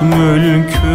Hayat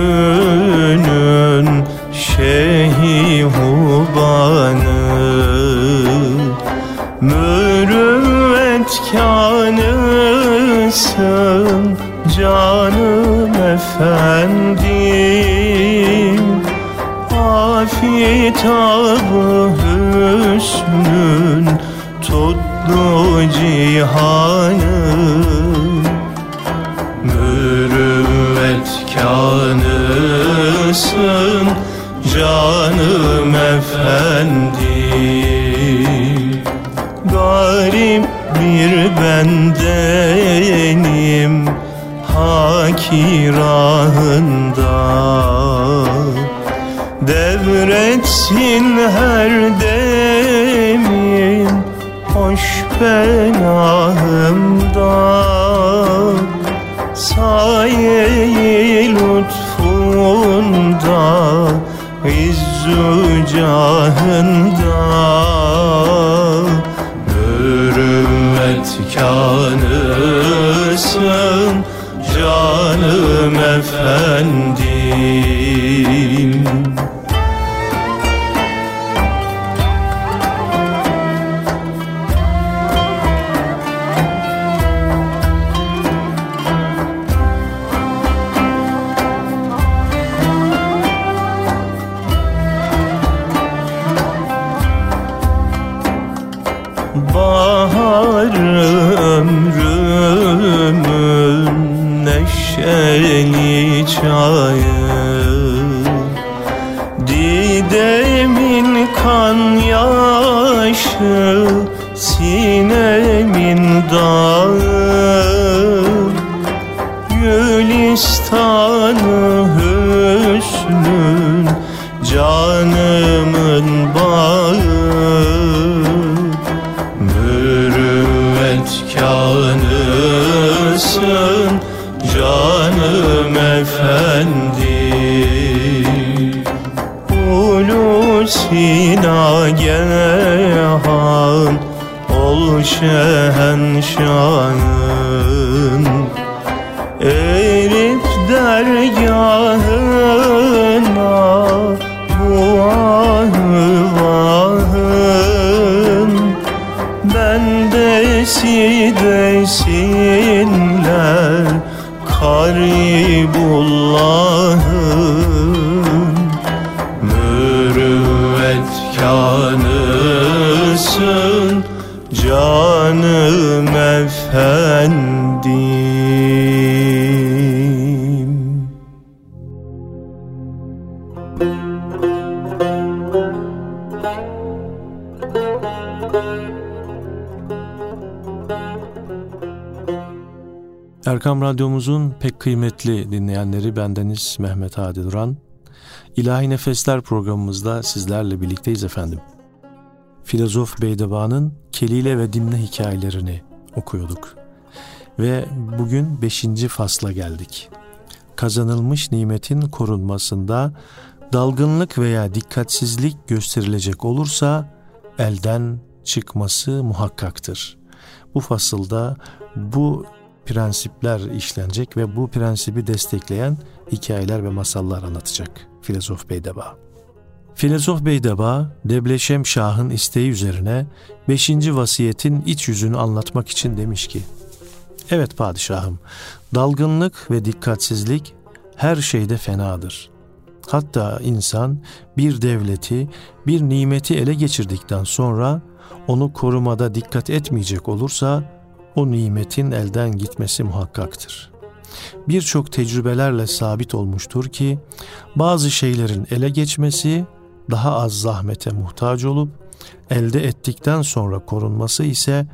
Devretsin her demin hoş penahımda. Saye-i lütfunda İzzü cahında Mürüvvet kanısın Canım efendim bağı Mürüvvet kanısın canım efendi. Ulusina gehan ol şehenşahın Karibullah'ın Mürüvvet kanısın Canım efendim Erkam Radyomuzun pek kıymetli dinleyenleri bendeniz Mehmet Hadi Duran. İlahi Nefesler programımızda sizlerle birlikteyiz efendim. Filozof Beydeba'nın Kelile ve Dimne hikayelerini okuyorduk. Ve bugün 5. fasla geldik. Kazanılmış nimetin korunmasında dalgınlık veya dikkatsizlik gösterilecek olursa elden çıkması muhakkaktır. Bu fasılda bu prensipler işlenecek ve bu prensibi destekleyen hikayeler ve masallar anlatacak filozof Beydeba. Filozof Beydeba, Debleşem Şah'ın isteği üzerine 5. vasiyetin iç yüzünü anlatmak için demiş ki, Evet padişahım, dalgınlık ve dikkatsizlik her şeyde fenadır. Hatta insan bir devleti, bir nimeti ele geçirdikten sonra onu korumada dikkat etmeyecek olursa o nimetin elden gitmesi muhakkaktır. Birçok tecrübelerle sabit olmuştur ki bazı şeylerin ele geçmesi daha az zahmete muhtaç olup elde ettikten sonra korunması ise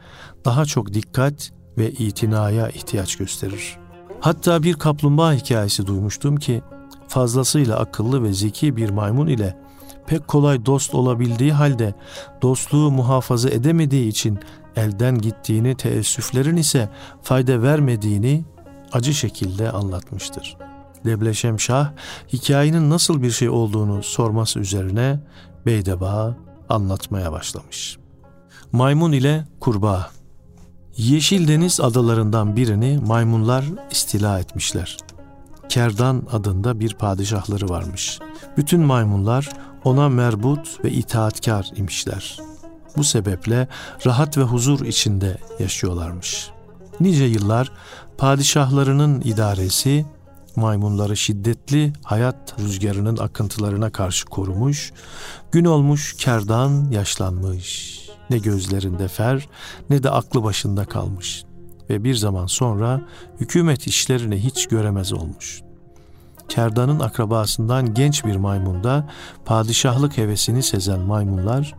daha çok dikkat ve itinaya ihtiyaç gösterir. Hatta bir kaplumbağa hikayesi duymuştum ki fazlasıyla akıllı ve zeki bir maymun ile pek kolay dost olabildiği halde dostluğu muhafaza edemediği için elden gittiğini teessüflerin ise fayda vermediğini acı şekilde anlatmıştır. Debleşem Şah hikayenin nasıl bir şey olduğunu sorması üzerine Beydeba anlatmaya başlamış. Maymun ile kurbağa Yeşil Deniz adalarından birini maymunlar istila etmişler. Kerdan adında bir padişahları varmış. Bütün maymunlar ona merbut ve itaatkar imişler. Bu sebeple rahat ve huzur içinde yaşıyorlarmış. Nice yıllar padişahlarının idaresi maymunları şiddetli hayat rüzgarının akıntılarına karşı korumuş, gün olmuş kerdan yaşlanmış, ne gözlerinde fer ne de aklı başında kalmış ve bir zaman sonra hükümet işlerini hiç göremez olmuş. Kerdan'ın akrabasından genç bir maymunda padişahlık hevesini sezen maymunlar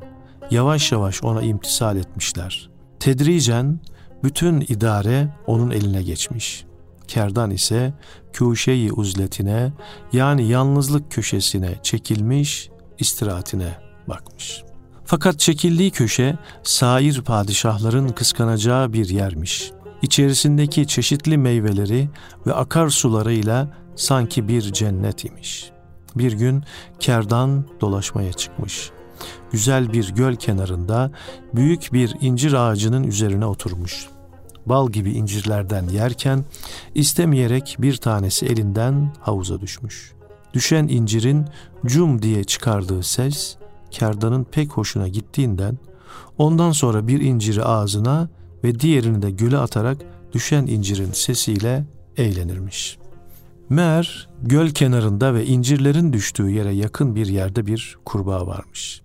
yavaş yavaş ona imtisal etmişler. Tedricen bütün idare onun eline geçmiş. Kerdan ise kuşeyi uzletine yani yalnızlık köşesine çekilmiş istirahatine bakmış. Fakat çekildiği köşe sair padişahların kıskanacağı bir yermiş. İçerisindeki çeşitli meyveleri ve akarsularıyla sanki bir cennet imiş. Bir gün kerdan dolaşmaya çıkmış. Güzel bir göl kenarında büyük bir incir ağacının üzerine oturmuş. Bal gibi incirlerden yerken istemeyerek bir tanesi elinden havuza düşmüş. Düşen incirin cum diye çıkardığı ses kerdanın pek hoşuna gittiğinden ondan sonra bir inciri ağzına ve diğerini de göle atarak düşen incirin sesiyle eğlenirmiş. Meğer göl kenarında ve incirlerin düştüğü yere yakın bir yerde bir kurbağa varmış.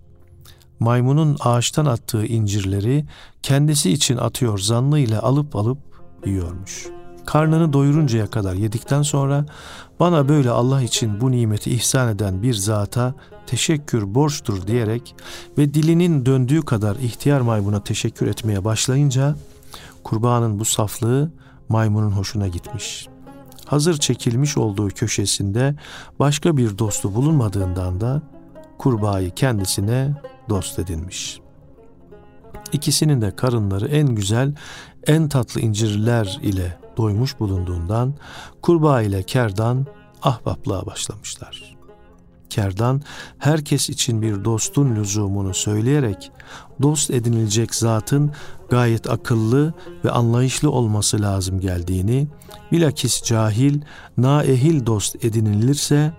Maymunun ağaçtan attığı incirleri kendisi için atıyor zannıyla alıp alıp yiyormuş. Karnını doyuruncaya kadar yedikten sonra bana böyle Allah için bu nimeti ihsan eden bir zata teşekkür borçtur diyerek ve dilinin döndüğü kadar ihtiyar maymuna teşekkür etmeye başlayınca kurbağanın bu saflığı maymunun hoşuna gitmiş. Hazır çekilmiş olduğu köşesinde başka bir dostu bulunmadığından da kurbağayı kendisine dost edinmiş. İkisinin de karınları en güzel, en tatlı incirler ile doymuş bulunduğundan kurbağa ile kerdan ahbaplığa başlamışlar. Kerdan herkes için bir dostun lüzumunu söyleyerek dost edinilecek zatın gayet akıllı ve anlayışlı olması lazım geldiğini, bilakis cahil, naehil dost edinilirse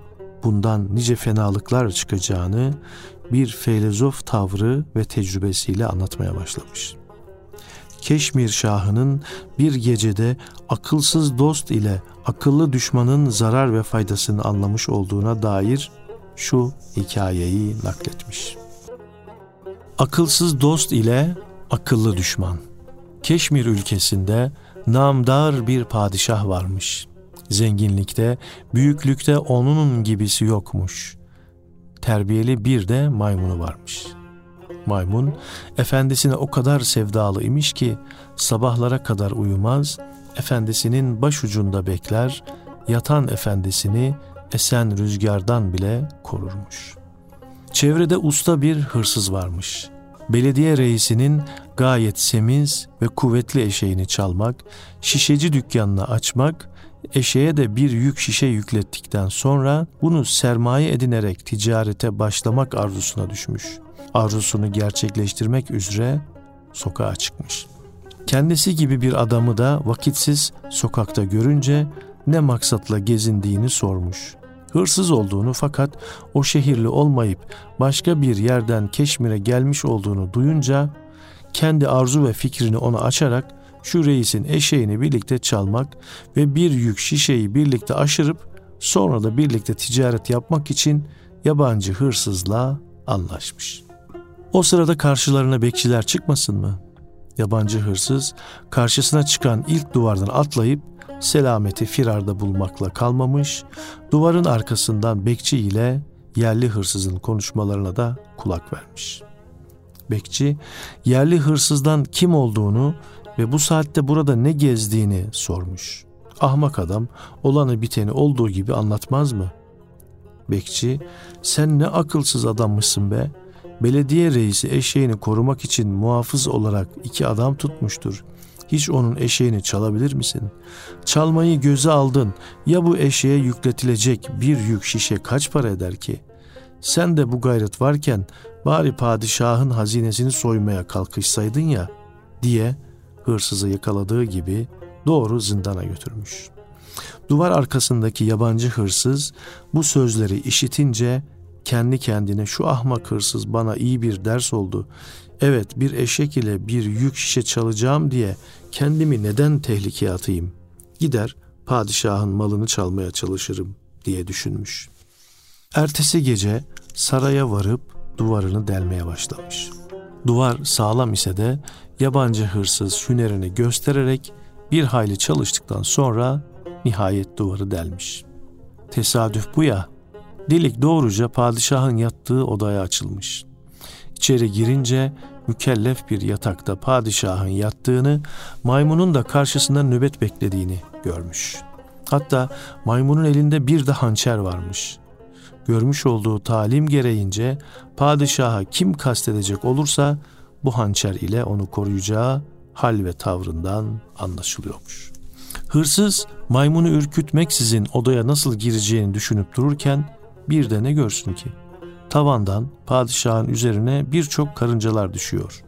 bundan nice fenalıklar çıkacağını bir filozof tavrı ve tecrübesiyle anlatmaya başlamış. Keşmir Şahı'nın bir gecede akılsız dost ile akıllı düşmanın zarar ve faydasını anlamış olduğuna dair şu hikayeyi nakletmiş. Akılsız dost ile akıllı düşman. Keşmir ülkesinde namdar bir padişah varmış. Zenginlikte, büyüklükte onun gibisi yokmuş. Terbiyeli bir de maymunu varmış. Maymun, efendisine o kadar sevdalı imiş ki sabahlara kadar uyumaz, efendisinin başucunda bekler, yatan efendisini esen rüzgardan bile korurmuş. Çevrede usta bir hırsız varmış. Belediye reisinin gayet semiz ve kuvvetli eşeğini çalmak, şişeci dükkanını açmak, eşeğe de bir yük şişe yüklettikten sonra bunu sermaye edinerek ticarete başlamak arzusuna düşmüş. Arzusunu gerçekleştirmek üzere sokağa çıkmış. Kendisi gibi bir adamı da vakitsiz sokakta görünce ne maksatla gezindiğini sormuş hırsız olduğunu fakat o şehirli olmayıp başka bir yerden Keşmir'e gelmiş olduğunu duyunca kendi arzu ve fikrini ona açarak şu reisin eşeğini birlikte çalmak ve bir yük şişeyi birlikte aşırıp sonra da birlikte ticaret yapmak için yabancı hırsızla anlaşmış. O sırada karşılarına bekçiler çıkmasın mı? Yabancı hırsız karşısına çıkan ilk duvardan atlayıp selameti firarda bulmakla kalmamış, duvarın arkasından bekçi ile yerli hırsızın konuşmalarına da kulak vermiş. Bekçi, yerli hırsızdan kim olduğunu ve bu saatte burada ne gezdiğini sormuş. Ahmak adam olanı biteni olduğu gibi anlatmaz mı? Bekçi, sen ne akılsız adammışsın be. Belediye reisi eşeğini korumak için muhafız olarak iki adam tutmuştur hiç onun eşeğini çalabilir misin? Çalmayı göze aldın. Ya bu eşeğe yükletilecek bir yük şişe kaç para eder ki? Sen de bu gayret varken bari padişahın hazinesini soymaya kalkışsaydın ya diye hırsızı yakaladığı gibi doğru zindana götürmüş. Duvar arkasındaki yabancı hırsız bu sözleri işitince kendi kendine şu ahmak hırsız bana iyi bir ders oldu. Evet bir eşek ile bir yük şişe çalacağım diye kendimi neden tehlikeye atayım? Gider padişahın malını çalmaya çalışırım diye düşünmüş. Ertesi gece saraya varıp duvarını delmeye başlamış. Duvar sağlam ise de yabancı hırsız hünerini göstererek bir hayli çalıştıktan sonra nihayet duvarı delmiş. Tesadüf bu ya, delik doğruca padişahın yattığı odaya açılmış. İçeri girince mükellef bir yatakta padişahın yattığını, maymunun da karşısında nöbet beklediğini görmüş. Hatta maymunun elinde bir de hançer varmış. Görmüş olduğu talim gereğince padişaha kim kastedecek olursa bu hançer ile onu koruyacağı hal ve tavrından anlaşılıyormuş. Hırsız maymunu ürkütmeksizin odaya nasıl gireceğini düşünüp dururken bir de ne görsün ki? Tavandan padişahın üzerine birçok karıncalar düşüyor.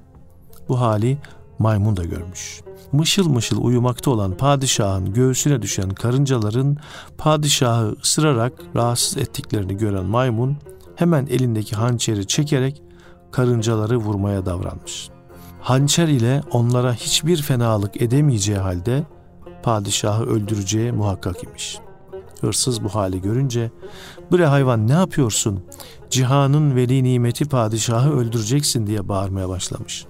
Bu hali maymun da görmüş. Mışıl mışıl uyumakta olan padişahın göğsüne düşen karıncaların padişahı ısırarak rahatsız ettiklerini gören maymun hemen elindeki hançeri çekerek karıncaları vurmaya davranmış. Hançer ile onlara hiçbir fenalık edemeyeceği halde padişahı öldüreceği muhakkak imiş. Hırsız bu hali görünce ''Bre hayvan ne yapıyorsun? Cihanın veli nimeti padişahı öldüreceksin.'' diye bağırmaya başlamış.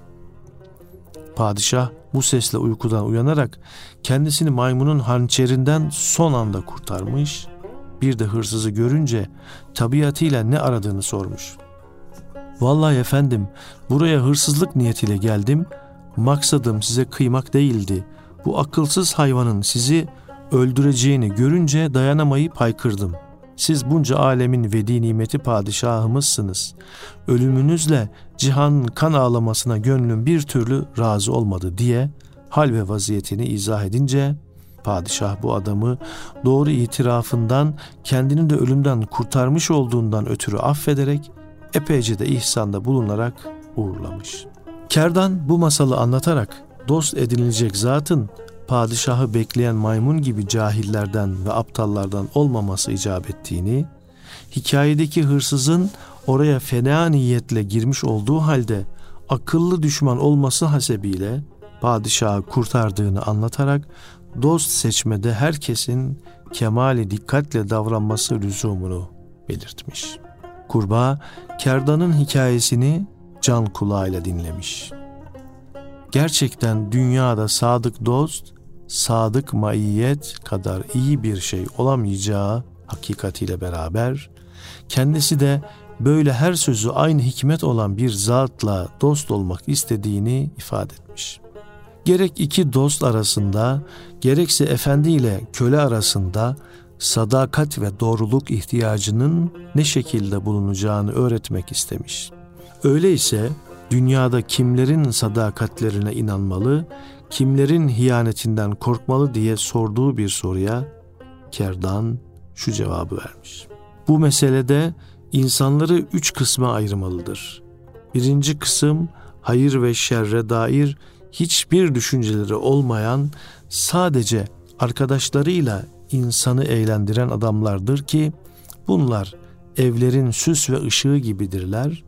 Padişah bu sesle uykudan uyanarak kendisini maymunun hançerinden son anda kurtarmış. Bir de hırsızı görünce tabiatıyla ne aradığını sormuş. Vallahi efendim buraya hırsızlık niyetiyle geldim. Maksadım size kıymak değildi. Bu akılsız hayvanın sizi öldüreceğini görünce dayanamayıp haykırdım. Siz bunca alemin vedi nimeti padişahımızsınız. Ölümünüzle cihanın kan ağlamasına gönlüm bir türlü razı olmadı diye hal ve vaziyetini izah edince padişah bu adamı doğru itirafından kendini de ölümden kurtarmış olduğundan ötürü affederek epeyce de ihsanda bulunarak uğurlamış. Kerdan bu masalı anlatarak dost edinilecek zatın padişahı bekleyen maymun gibi cahillerden ve aptallardan olmaması icap ettiğini, hikayedeki hırsızın oraya fena niyetle girmiş olduğu halde akıllı düşman olması hasebiyle padişahı kurtardığını anlatarak dost seçmede herkesin kemali dikkatle davranması lüzumunu belirtmiş. Kurbağa kerdanın hikayesini can kulağıyla dinlemiş. Gerçekten dünyada sadık dost, sadık maiyet kadar iyi bir şey olamayacağı hakikatiyle beraber kendisi de böyle her sözü aynı hikmet olan bir zatla dost olmak istediğini ifade etmiş. Gerek iki dost arasında, gerekse efendi ile köle arasında sadakat ve doğruluk ihtiyacının ne şekilde bulunacağını öğretmek istemiş. Öyleyse dünyada kimlerin sadakatlerine inanmalı, kimlerin hiyanetinden korkmalı diye sorduğu bir soruya Kerdan şu cevabı vermiş. Bu meselede insanları üç kısma ayırmalıdır. Birinci kısım hayır ve şerre dair hiçbir düşünceleri olmayan sadece arkadaşlarıyla insanı eğlendiren adamlardır ki bunlar evlerin süs ve ışığı gibidirler.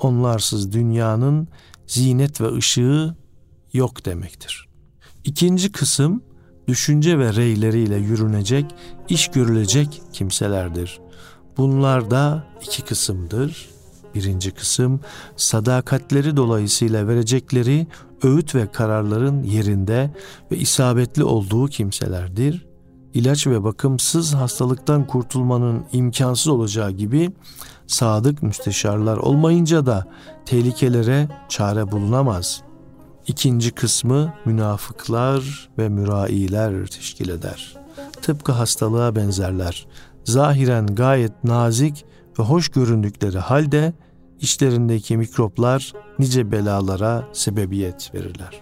Onlarsız dünyanın zinet ve ışığı yok demektir. İkinci kısım düşünce ve reyleriyle yürünecek, iş görülecek kimselerdir. Bunlar da iki kısımdır. Birinci kısım sadakatleri dolayısıyla verecekleri öğüt ve kararların yerinde ve isabetli olduğu kimselerdir. İlaç ve bakımsız hastalıktan kurtulmanın imkansız olacağı gibi sadık müsteşarlar olmayınca da tehlikelere çare bulunamaz. İkinci kısmı münafıklar ve mürailer teşkil eder. Tıpkı hastalığa benzerler. Zahiren gayet nazik ve hoş göründükleri halde içlerindeki mikroplar nice belalara sebebiyet verirler.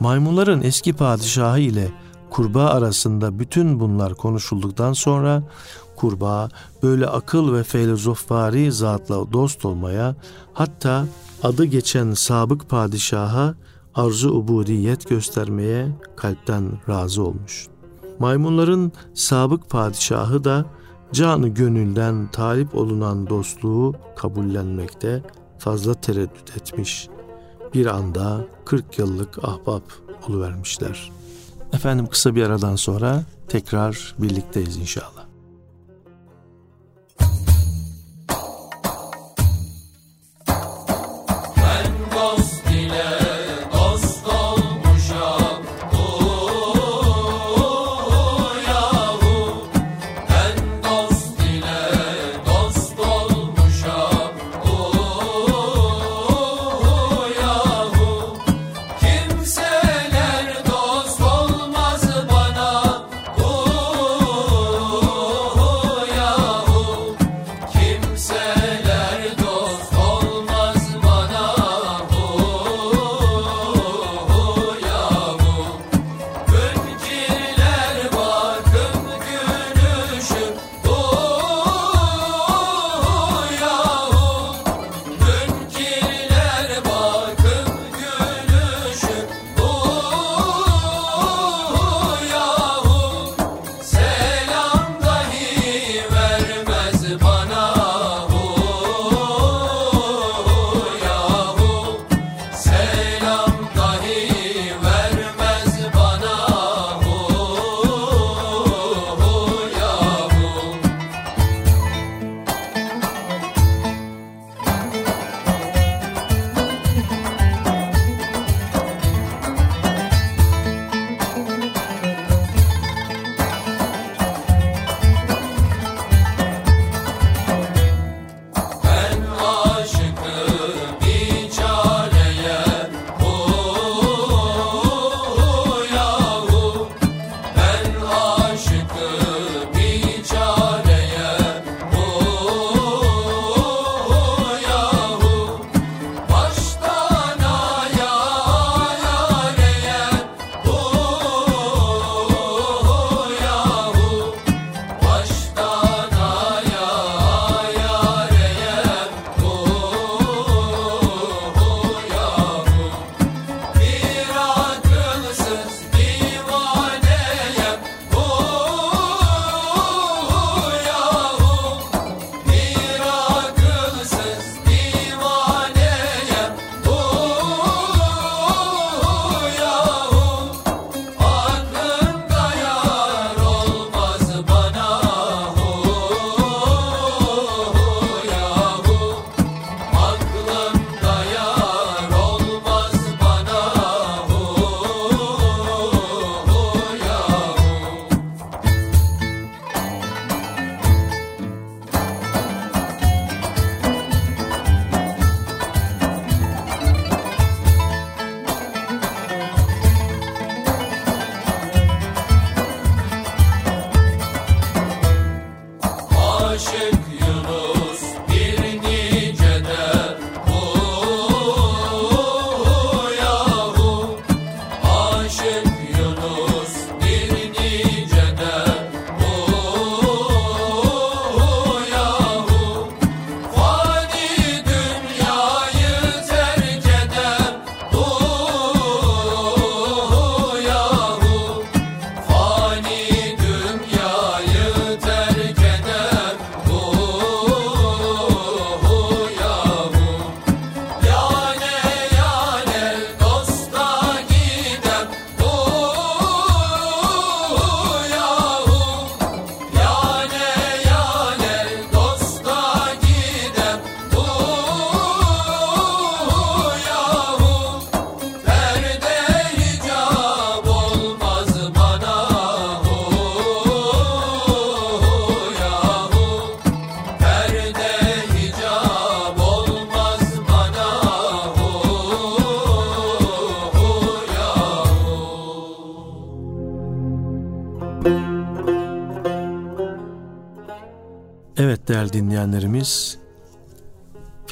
Maymunların eski padişahı ile kurbağa arasında bütün bunlar konuşulduktan sonra kurbağa böyle akıl ve filozofvari zatla dost olmaya hatta adı geçen sabık padişaha arzu ubudiyet göstermeye kalpten razı olmuş. Maymunların sabık padişahı da canı gönülden talip olunan dostluğu kabullenmekte fazla tereddüt etmiş. Bir anda 40 yıllık ahbap oluvermişler. Efendim kısa bir aradan sonra tekrar birlikteyiz inşallah.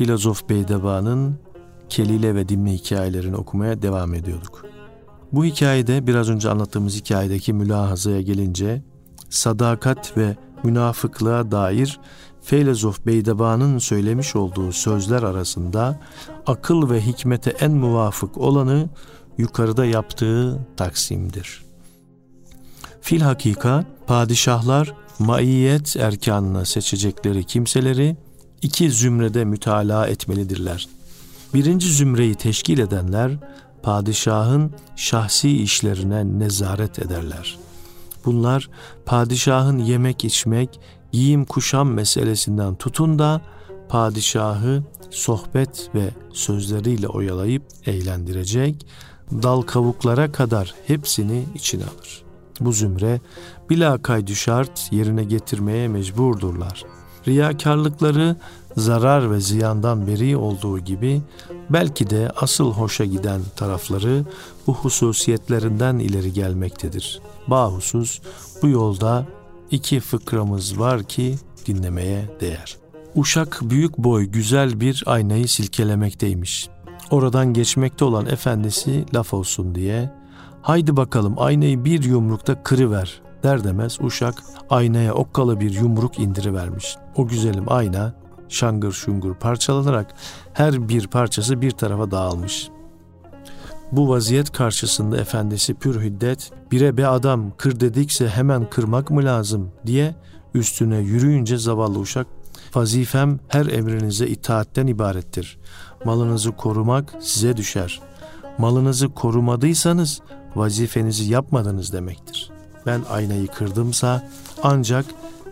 Filozof Beydeba'nın Kelile ve Dimne hikayelerini okumaya devam ediyorduk. Bu hikayede biraz önce anlattığımız hikayedeki mülahazaya gelince sadakat ve münafıklığa dair filozof Beydeba'nın söylemiş olduğu sözler arasında akıl ve hikmete en muvafık olanı yukarıda yaptığı taksimdir. Fil hakika padişahlar maiyet erkanına seçecekleri kimseleri iki zümrede mütalaa etmelidirler. Birinci zümreyi teşkil edenler padişahın şahsi işlerine nezaret ederler. Bunlar padişahın yemek içmek, giyim kuşam meselesinden tutun da padişahı sohbet ve sözleriyle oyalayıp eğlendirecek, dal kavuklara kadar hepsini içine alır. Bu zümre bila kaydı şart yerine getirmeye mecburdurlar. Riyakarlıkları zarar ve ziyandan beri olduğu gibi belki de asıl hoşa giden tarafları bu hususiyetlerinden ileri gelmektedir. Bahusus bu yolda iki fıkramız var ki dinlemeye değer. Uşak büyük boy güzel bir aynayı silkelemekteymiş. Oradan geçmekte olan efendisi laf olsun diye haydi bakalım aynayı bir yumrukta kırıver der demez uşak aynaya okkalı bir yumruk indirivermiş. O güzelim ayna şangır şungur parçalanarak her bir parçası bir tarafa dağılmış. Bu vaziyet karşısında efendisi pür hiddet bire be adam kır dedikse hemen kırmak mı lazım diye üstüne yürüyünce zavallı uşak Vazifem her emrinize itaatten ibarettir. Malınızı korumak size düşer. Malınızı korumadıysanız vazifenizi yapmadınız demektir. Ben aynayı kırdımsa ancak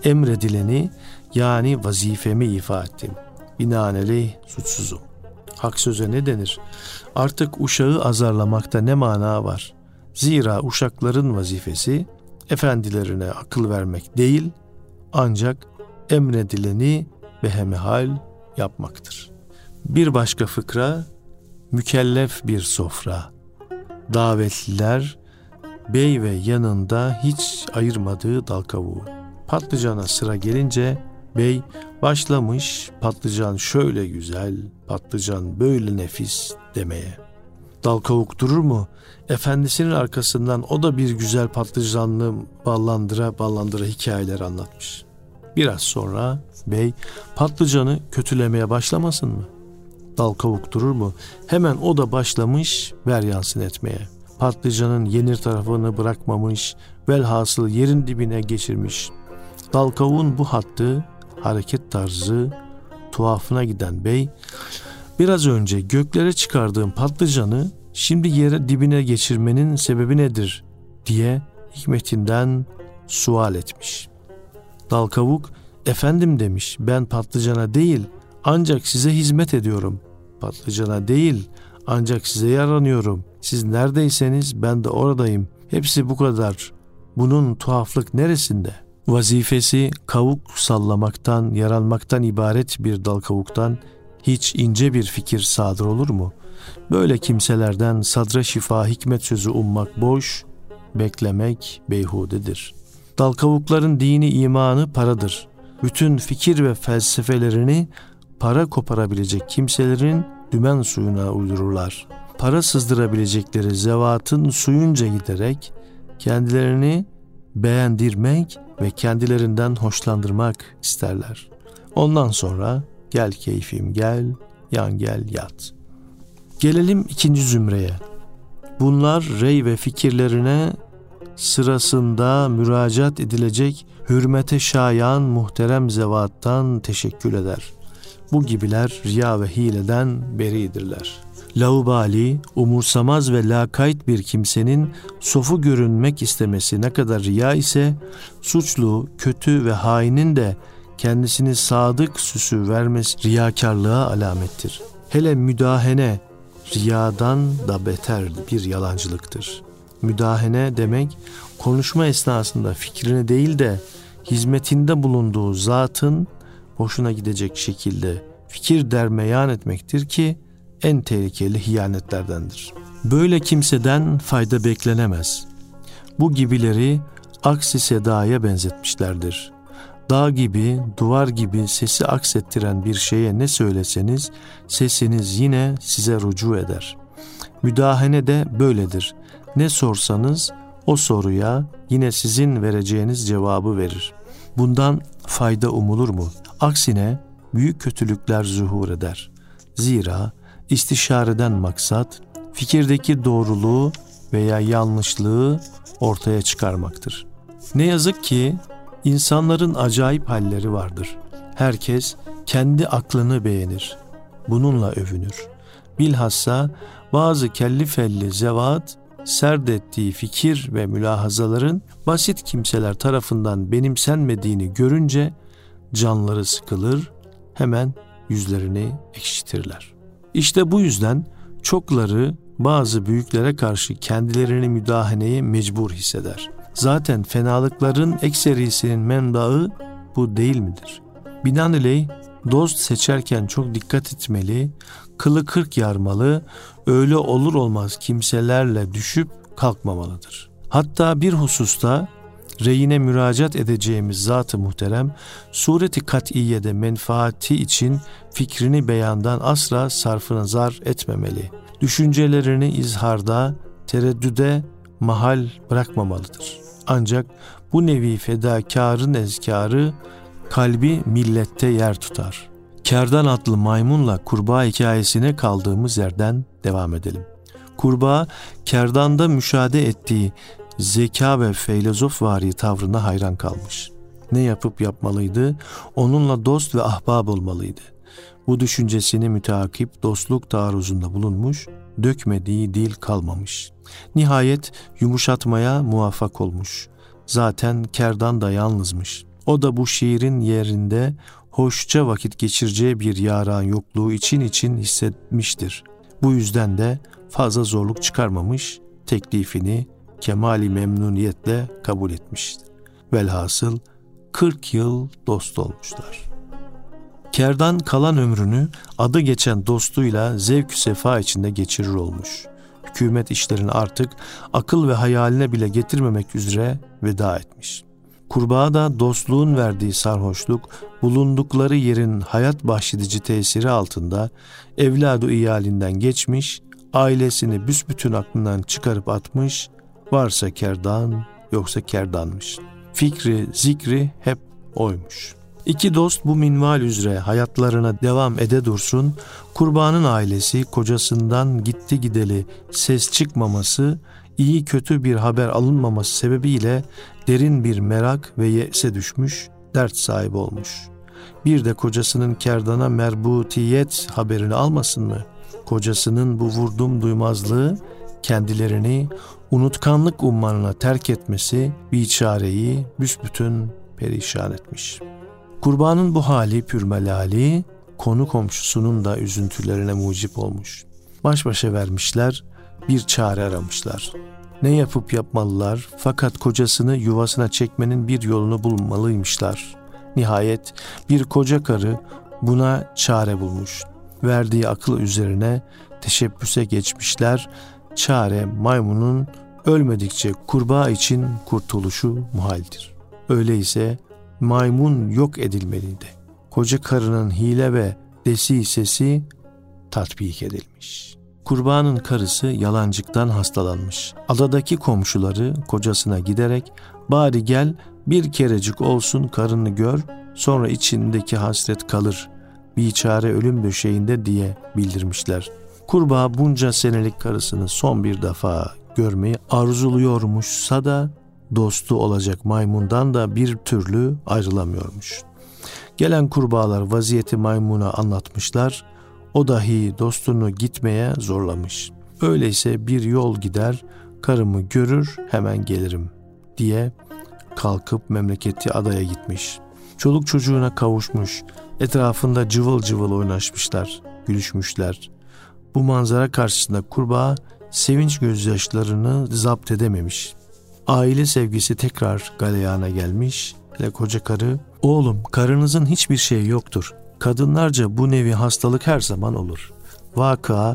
emredileni yani vazifemi ifa ettim. Binaenaleyh suçsuzum. Hak söze ne denir? Artık uşağı azarlamakta ne mana var? Zira uşakların vazifesi efendilerine akıl vermek değil, ancak emredileni behemehal yapmaktır. Bir başka fıkra, mükellef bir sofra. Davetliler, bey ve yanında hiç ayırmadığı dal kavuğu. Patlıcana sıra gelince bey başlamış patlıcan şöyle güzel, patlıcan böyle nefis demeye. Dal kavuk durur mu? Efendisinin arkasından o da bir güzel patlıcanlı ballandıra ballandıra hikayeler anlatmış. Biraz sonra bey patlıcanı kötülemeye başlamasın mı? Dal kavuk durur mu? Hemen o da başlamış veryansın etmeye. Patlıcanın yenir tarafını bırakmamış, velhasıl yerin dibine geçirmiş. Dal kavuğun bu hattı, hareket tarzı tuhafına giden bey, biraz önce göklere çıkardığım patlıcanı şimdi yere dibine geçirmenin sebebi nedir diye hikmetinden sual etmiş. Dal efendim demiş ben patlıcana değil ancak size hizmet ediyorum. Patlıcana değil ancak size yaranıyorum. Siz neredeyseniz ben de oradayım. Hepsi bu kadar. Bunun tuhaflık neresinde? Vazifesi kavuk sallamaktan, yaranmaktan ibaret bir dal kavuktan hiç ince bir fikir sadır olur mu? Böyle kimselerden sadra şifa hikmet sözü ummak boş, beklemek beyhudedir.'' Dal kavukların dini imanı paradır. Bütün fikir ve felsefelerini para koparabilecek kimselerin dümen suyuna uydururlar. Para sızdırabilecekleri zevatın suyunca giderek kendilerini beğendirmek ve kendilerinden hoşlandırmak isterler. Ondan sonra gel keyfim gel, yan gel yat. Gelelim ikinci zümreye. Bunlar rey ve fikirlerine sırasında müracaat edilecek hürmete şayan muhterem zevattan teşekkür eder. Bu gibiler riya ve hileden beridirler. Laubali, umursamaz ve lakayt bir kimsenin sofu görünmek istemesi ne kadar riya ise, suçlu, kötü ve hainin de kendisini sadık süsü vermesi riyakarlığa alamettir. Hele müdahene, riyadan da beter bir yalancılıktır müdahene demek konuşma esnasında fikrini değil de hizmetinde bulunduğu zatın hoşuna gidecek şekilde fikir dermeyan etmektir ki en tehlikeli hiyanetlerdendir. Böyle kimseden fayda beklenemez. Bu gibileri aksi sedaya benzetmişlerdir. Dağ gibi, duvar gibi sesi aksettiren bir şeye ne söyleseniz sesiniz yine size rucu eder. Müdahene de böyledir. Ne sorsanız o soruya yine sizin vereceğiniz cevabı verir. Bundan fayda umulur mu? Aksine büyük kötülükler zuhur eder. Zira istişareden maksat fikirdeki doğruluğu veya yanlışlığı ortaya çıkarmaktır. Ne yazık ki insanların acayip halleri vardır. Herkes kendi aklını beğenir. Bununla övünür. Bilhassa bazı kelli felli zevat serdettiği fikir ve mülahazaların basit kimseler tarafından benimsenmediğini görünce canları sıkılır, hemen yüzlerini ekşitirler. İşte bu yüzden çokları bazı büyüklere karşı kendilerini müdahaneye mecbur hisseder. Zaten fenalıkların ekserisinin mendaı bu değil midir? Binaenaleyh dost seçerken çok dikkat etmeli, kılı kırk yarmalı, öyle olur olmaz kimselerle düşüp kalkmamalıdır. Hatta bir hususta reyine müracaat edeceğimiz zat-ı muhterem, sureti kat'iyede menfaati için fikrini beyandan asla sarfına zar etmemeli. Düşüncelerini izharda, tereddüde mahal bırakmamalıdır. Ancak bu nevi fedakarın ezkarı kalbi millette yer tutar. Kerdan adlı maymunla kurbağa hikayesine kaldığımız yerden devam edelim. Kurbağa, kerdanda müşahede ettiği zeka ve filozof vari tavrına hayran kalmış. Ne yapıp yapmalıydı? Onunla dost ve ahbab olmalıydı. Bu düşüncesini müteakip dostluk taarruzunda bulunmuş, dökmediği dil kalmamış. Nihayet yumuşatmaya muvaffak olmuş. Zaten kerdan da yalnızmış. O da bu şiirin yerinde hoşça vakit geçireceği bir yaran yokluğu için için hissetmiştir. Bu yüzden de fazla zorluk çıkarmamış, teklifini kemali memnuniyetle kabul etmiştir. Velhasıl 40 yıl dost olmuşlar. Kerdan kalan ömrünü adı geçen dostuyla zevk sefa içinde geçirir olmuş. Hükümet işlerini artık akıl ve hayaline bile getirmemek üzere veda etmiş. Kurbağa da dostluğun verdiği sarhoşluk, bulundukları yerin hayat bahşedici tesiri altında evladı iyalinden geçmiş, ailesini büsbütün aklından çıkarıp atmış, varsa kerdan yoksa kerdanmış. Fikri, zikri hep oymuş. İki dost bu minval üzere hayatlarına devam ede dursun, kurbanın ailesi kocasından gitti gideli ses çıkmaması, iyi kötü bir haber alınmaması sebebiyle derin bir merak ve yese düşmüş, dert sahibi olmuş. Bir de kocasının kerdana merbutiyet haberini almasın mı? Kocasının bu vurdum duymazlığı kendilerini unutkanlık ummanına terk etmesi biçareyi büsbütün perişan etmiş. Kurbanın bu hali pürmelali konu komşusunun da üzüntülerine mucip olmuş. Baş başa vermişler, bir çare aramışlar. Ne yapıp yapmalılar fakat kocasını yuvasına çekmenin bir yolunu bulmalıymışlar. Nihayet bir koca karı buna çare bulmuş. Verdiği akıl üzerine teşebbüse geçmişler. Çare maymunun ölmedikçe kurbağa için kurtuluşu muhaldir. Öyleyse maymun yok edilmeliydi. Koca karının hile ve desi sesi tatbik edilmiş. Kurbanın karısı yalancıktan hastalanmış. Adadaki komşuları kocasına giderek bari gel bir kerecik olsun karını gör sonra içindeki hasret kalır. Biçare ölüm döşeğinde diye bildirmişler. Kurbağa bunca senelik karısını son bir defa görmeyi arzuluyormuşsa da dostu olacak maymundan da bir türlü ayrılamıyormuş. Gelen kurbağalar vaziyeti maymuna anlatmışlar. O dahi dostunu gitmeye zorlamış. Öyleyse bir yol gider, karımı görür hemen gelirim diye kalkıp memleketi adaya gitmiş. Çoluk çocuğuna kavuşmuş, etrafında cıvıl cıvıl oynaşmışlar, gülüşmüşler. Bu manzara karşısında kurbağa sevinç gözyaşlarını zapt edememiş. Aile sevgisi tekrar galeyana gelmiş. Hele koca karı, oğlum karınızın hiçbir şeyi yoktur. Kadınlarca bu nevi hastalık her zaman olur. Vaka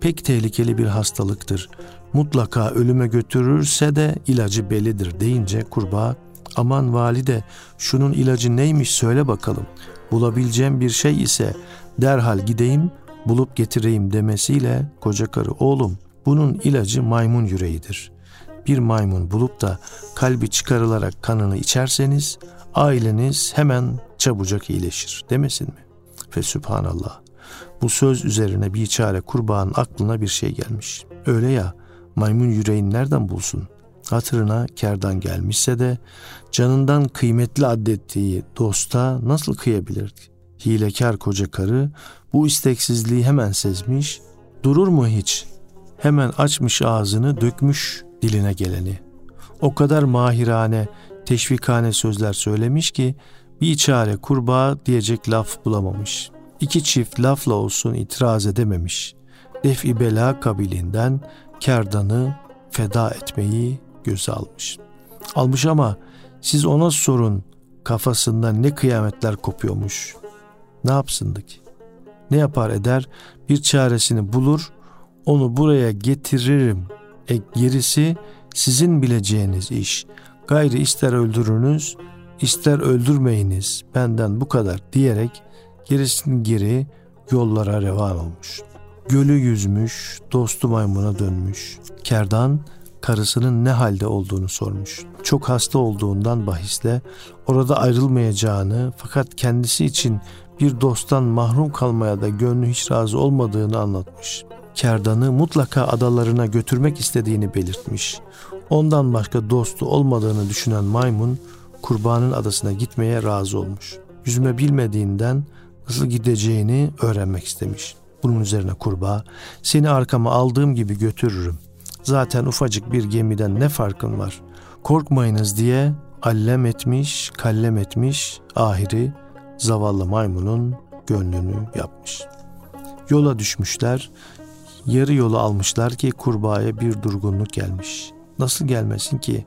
pek tehlikeli bir hastalıktır. Mutlaka ölüme götürürse de ilacı bellidir deyince kurbağa aman valide şunun ilacı neymiş söyle bakalım. Bulabileceğim bir şey ise derhal gideyim bulup getireyim demesiyle koca karı oğlum bunun ilacı maymun yüreğidir. Bir maymun bulup da kalbi çıkarılarak kanını içerseniz aileniz hemen çabucak iyileşir demesin mi? Ve Sübhanallah bu söz üzerine bir çare kurbağanın aklına bir şey gelmiş. Öyle ya maymun yüreğini nereden bulsun? hatırına kerdan gelmişse de canından kıymetli addettiği dosta nasıl kıyabilirdi? Hilekar koca karı bu isteksizliği hemen sezmiş, durur mu hiç? Hemen açmış ağzını dökmüş diline geleni. O kadar mahirane, teşvikane sözler söylemiş ki bir çare kurbağa diyecek laf bulamamış. İki çift lafla olsun itiraz edememiş. Def-i bela kabilinden kerdanı feda etmeyi göze almış. Almış ama siz ona sorun kafasından ne kıyametler kopuyormuş. Ne yapsındık? Ne yapar eder bir çaresini bulur onu buraya getiririm. E gerisi sizin bileceğiniz iş. Gayri ister öldürünüz ister öldürmeyiniz benden bu kadar diyerek gerisini geri yollara revan olmuş. Gölü yüzmüş, dostu maymuna dönmüş. Kerdan karısının ne halde olduğunu sormuş. Çok hasta olduğundan bahisle orada ayrılmayacağını fakat kendisi için bir dosttan mahrum kalmaya da gönlü hiç razı olmadığını anlatmış. Kerdan'ı mutlaka adalarına götürmek istediğini belirtmiş. Ondan başka dostu olmadığını düşünen maymun kurbanın adasına gitmeye razı olmuş. Yüzme bilmediğinden nasıl gideceğini öğrenmek istemiş. Bunun üzerine kurbağa seni arkama aldığım gibi götürürüm. Zaten ufacık bir gemiden ne farkın var? Korkmayınız diye allem etmiş, kallem etmiş, ahiri zavallı maymunun gönlünü yapmış. Yola düşmüşler, yarı yolu almışlar ki kurbağaya bir durgunluk gelmiş. Nasıl gelmesin ki?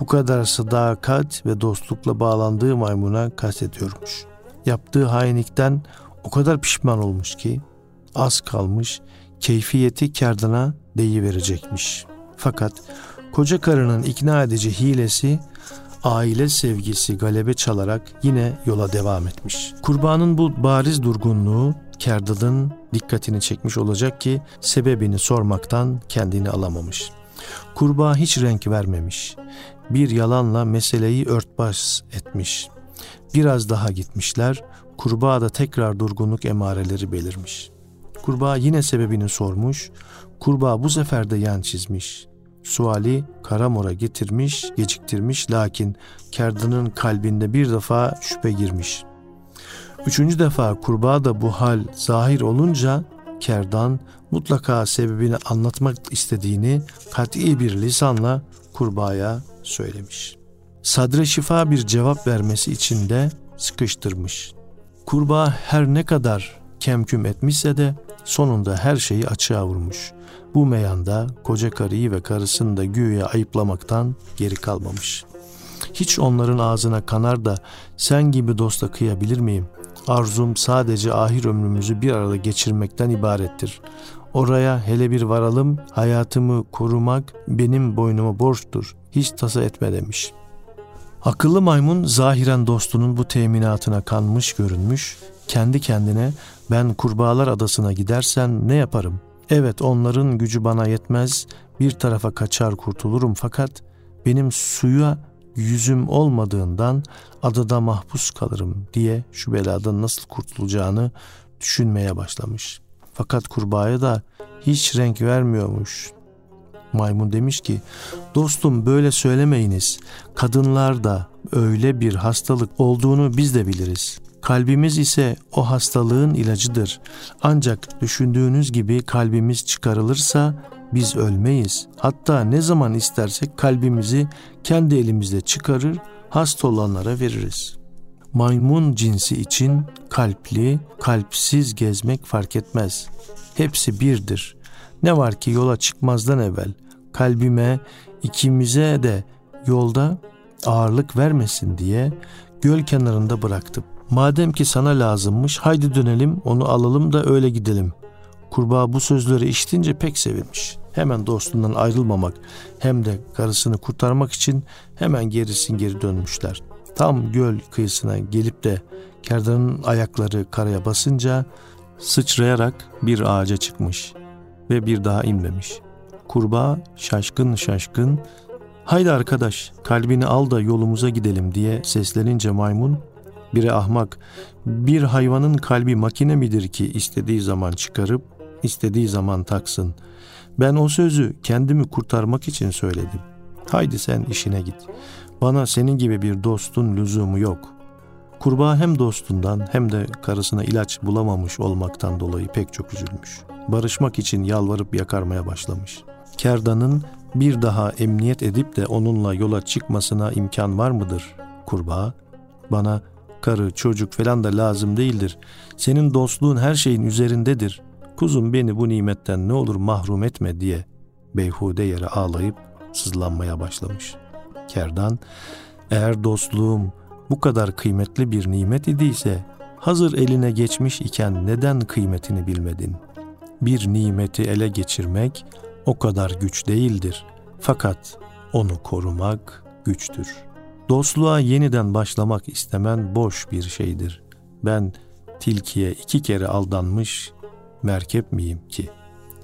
Bu kadar sadakat ve dostlukla bağlandığı maymuna kastediyormuş. Yaptığı hainlikten o kadar pişman olmuş ki az kalmış keyfiyeti kardına verecekmiş. Fakat koca karının ikna edici hilesi aile sevgisi galebe çalarak yine yola devam etmiş. Kurbanın bu bariz durgunluğu Kerdal'ın dikkatini çekmiş olacak ki sebebini sormaktan kendini alamamış. Kurbağa hiç renk vermemiş. Bir yalanla meseleyi örtbas etmiş. Biraz daha gitmişler. Kurbağa da tekrar durgunluk emareleri belirmiş. Kurbağa yine sebebini sormuş. Kurbağa bu sefer de yan çizmiş. Suali Karamor'a getirmiş, geciktirmiş lakin Kerdan'ın kalbinde bir defa şüphe girmiş. Üçüncü defa kurbağa da bu hal zahir olunca Kerdan mutlaka sebebini anlatmak istediğini kat'i bir lisanla kurbağaya söylemiş. Sadre şifa bir cevap vermesi için de sıkıştırmış. Kurbağa her ne kadar kemküm etmişse de sonunda her şeyi açığa vurmuş. Bu meyanda koca karıyı ve karısını da güya ayıplamaktan geri kalmamış. Hiç onların ağzına kanar da sen gibi dosta kıyabilir miyim? Arzum sadece ahir ömrümüzü bir arada geçirmekten ibarettir. Oraya hele bir varalım, hayatımı korumak benim boynuma borçtur. Hiç tasa etme demiş. Akıllı maymun zahiren dostunun bu teminatına kanmış görünmüş, kendi kendine ben kurbağalar adasına gidersem ne yaparım? Evet onların gücü bana yetmez, bir tarafa kaçar kurtulurum fakat benim suya yüzüm olmadığından adada mahpus kalırım diye şu beladan nasıl kurtulacağını düşünmeye başlamış. Fakat kurbağaya da hiç renk vermiyormuş. Maymun demiş ki, dostum böyle söylemeyiniz. Kadınlar da öyle bir hastalık olduğunu biz de biliriz. Kalbimiz ise o hastalığın ilacıdır. Ancak düşündüğünüz gibi kalbimiz çıkarılırsa biz ölmeyiz. Hatta ne zaman istersek kalbimizi kendi elimizle çıkarır, hasta olanlara veririz. Maymun cinsi için kalpli, kalpsiz gezmek fark etmez. Hepsi birdir. Ne var ki yola çıkmazdan evvel kalbime, ikimize de yolda ağırlık vermesin diye göl kenarında bıraktım. Madem ki sana lazımmış haydi dönelim onu alalım da öyle gidelim. Kurbağa bu sözleri işitince pek sevinmiş. Hemen dostundan ayrılmamak hem de karısını kurtarmak için hemen gerisin geri dönmüşler. Tam göl kıyısına gelip de kerdanın ayakları karaya basınca sıçrayarak bir ağaca çıkmış ve bir daha inmemiş. Kurbağa şaşkın şaşkın haydi arkadaş kalbini al da yolumuza gidelim diye seslenince maymun biri ahmak bir hayvanın kalbi makine midir ki istediği zaman çıkarıp istediği zaman taksın. Ben o sözü kendimi kurtarmak için söyledim. Haydi sen işine git. Bana senin gibi bir dostun lüzumu yok. Kurbağa hem dostundan hem de karısına ilaç bulamamış olmaktan dolayı pek çok üzülmüş. Barışmak için yalvarıp yakarmaya başlamış. Kerdan'ın bir daha emniyet edip de onunla yola çıkmasına imkan var mıdır? Kurbağa, bana karı, çocuk falan da lazım değildir. Senin dostluğun her şeyin üzerindedir. Kuzum beni bu nimetten ne olur mahrum etme diye beyhude yere ağlayıp sızlanmaya başlamış. Kerdan, eğer dostluğum bu kadar kıymetli bir nimet idiyse, hazır eline geçmiş iken neden kıymetini bilmedin? Bir nimeti ele geçirmek o kadar güç değildir. Fakat onu korumak güçtür. Dostluğa yeniden başlamak istemen boş bir şeydir. Ben tilkiye iki kere aldanmış merkep miyim ki?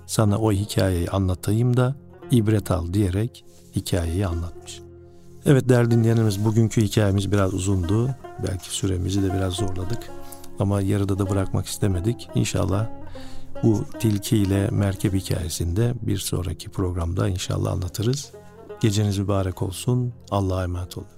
Sana o hikayeyi anlatayım da ibret al diyerek hikayeyi anlatmış. Evet değerli dinleyenimiz bugünkü hikayemiz biraz uzundu. Belki süremizi de biraz zorladık. Ama yarıda da bırakmak istemedik. İnşallah bu tilki ile merkep hikayesinde bir sonraki programda inşallah anlatırız. Geceniz mübarek olsun. Allah'a emanet olun.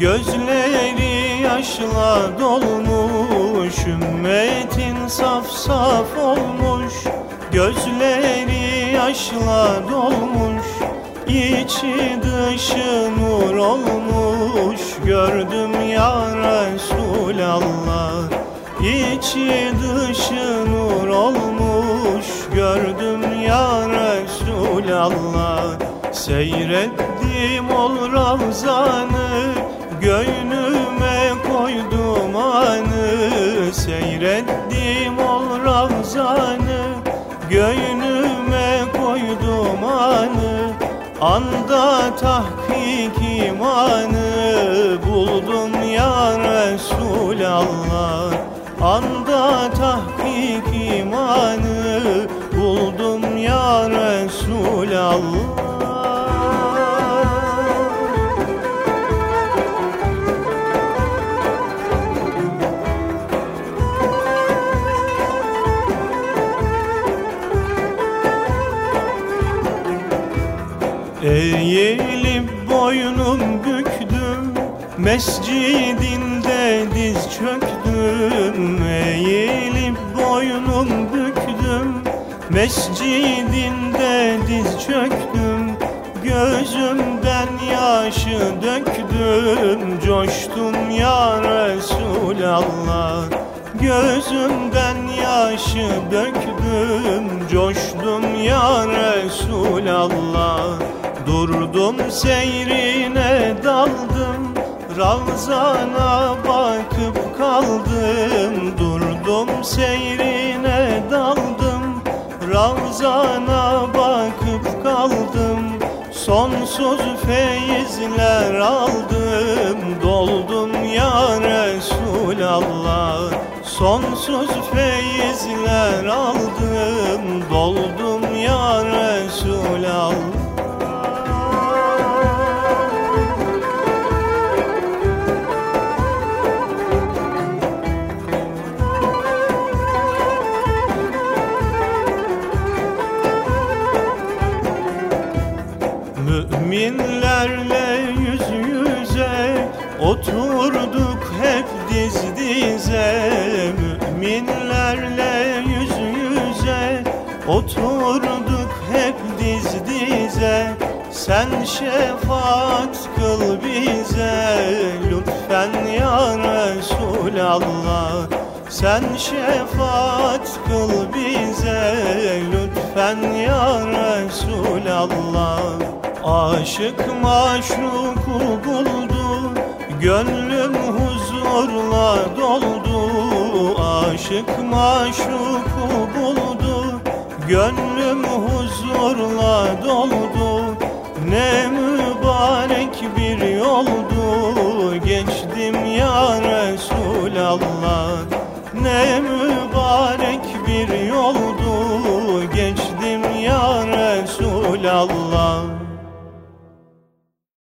Gözleri yaşla dolmuş Ümmetin saf saf olmuş. Gözleri yaşla dolmuş İçi dışı nur olmuş. Gördüm ya Resulallah İçi dışı nur olmuş. Gördüm ya Resulallah Seyrettim ol ravzanı Göynüme koydum anı Seyrettim ol ravzanı Göynüme koydum anı Anda tahkik imanı. Buldum ya Resulallah Anda tahkik imanı. Buldum ya Resulallah Eğilip boynum büktüm Mescidinde diz çöktüm. Eğilip boynum büktüm Mescidinde diz çöktüm. Gözümden yaşı döktüm Coştum ya Resulallah. Gözümden yaşı döktüm Coştum ya Resulallah Durdum seyrine daldım. Ravzana bakıp kaldım. Durdum seyrine daldım. Ravzana bakıp kaldım. Sonsuz feyizler aldım. Doldum ya Resulallah. Sonsuz feyizler aldım. Doldum ya Resulallah Resulallah Sen şefaat kıl bize Lütfen ya Resulallah. Aşık maşuku buldu Gönlüm huzurla doldu. Aşık maşuku buldu Gönlüm huzurla doldu. Ne mübarek bir yoldu Geçtim ya Resulallah Ne mübarek bir yoldu. Geçtim ya Resulallah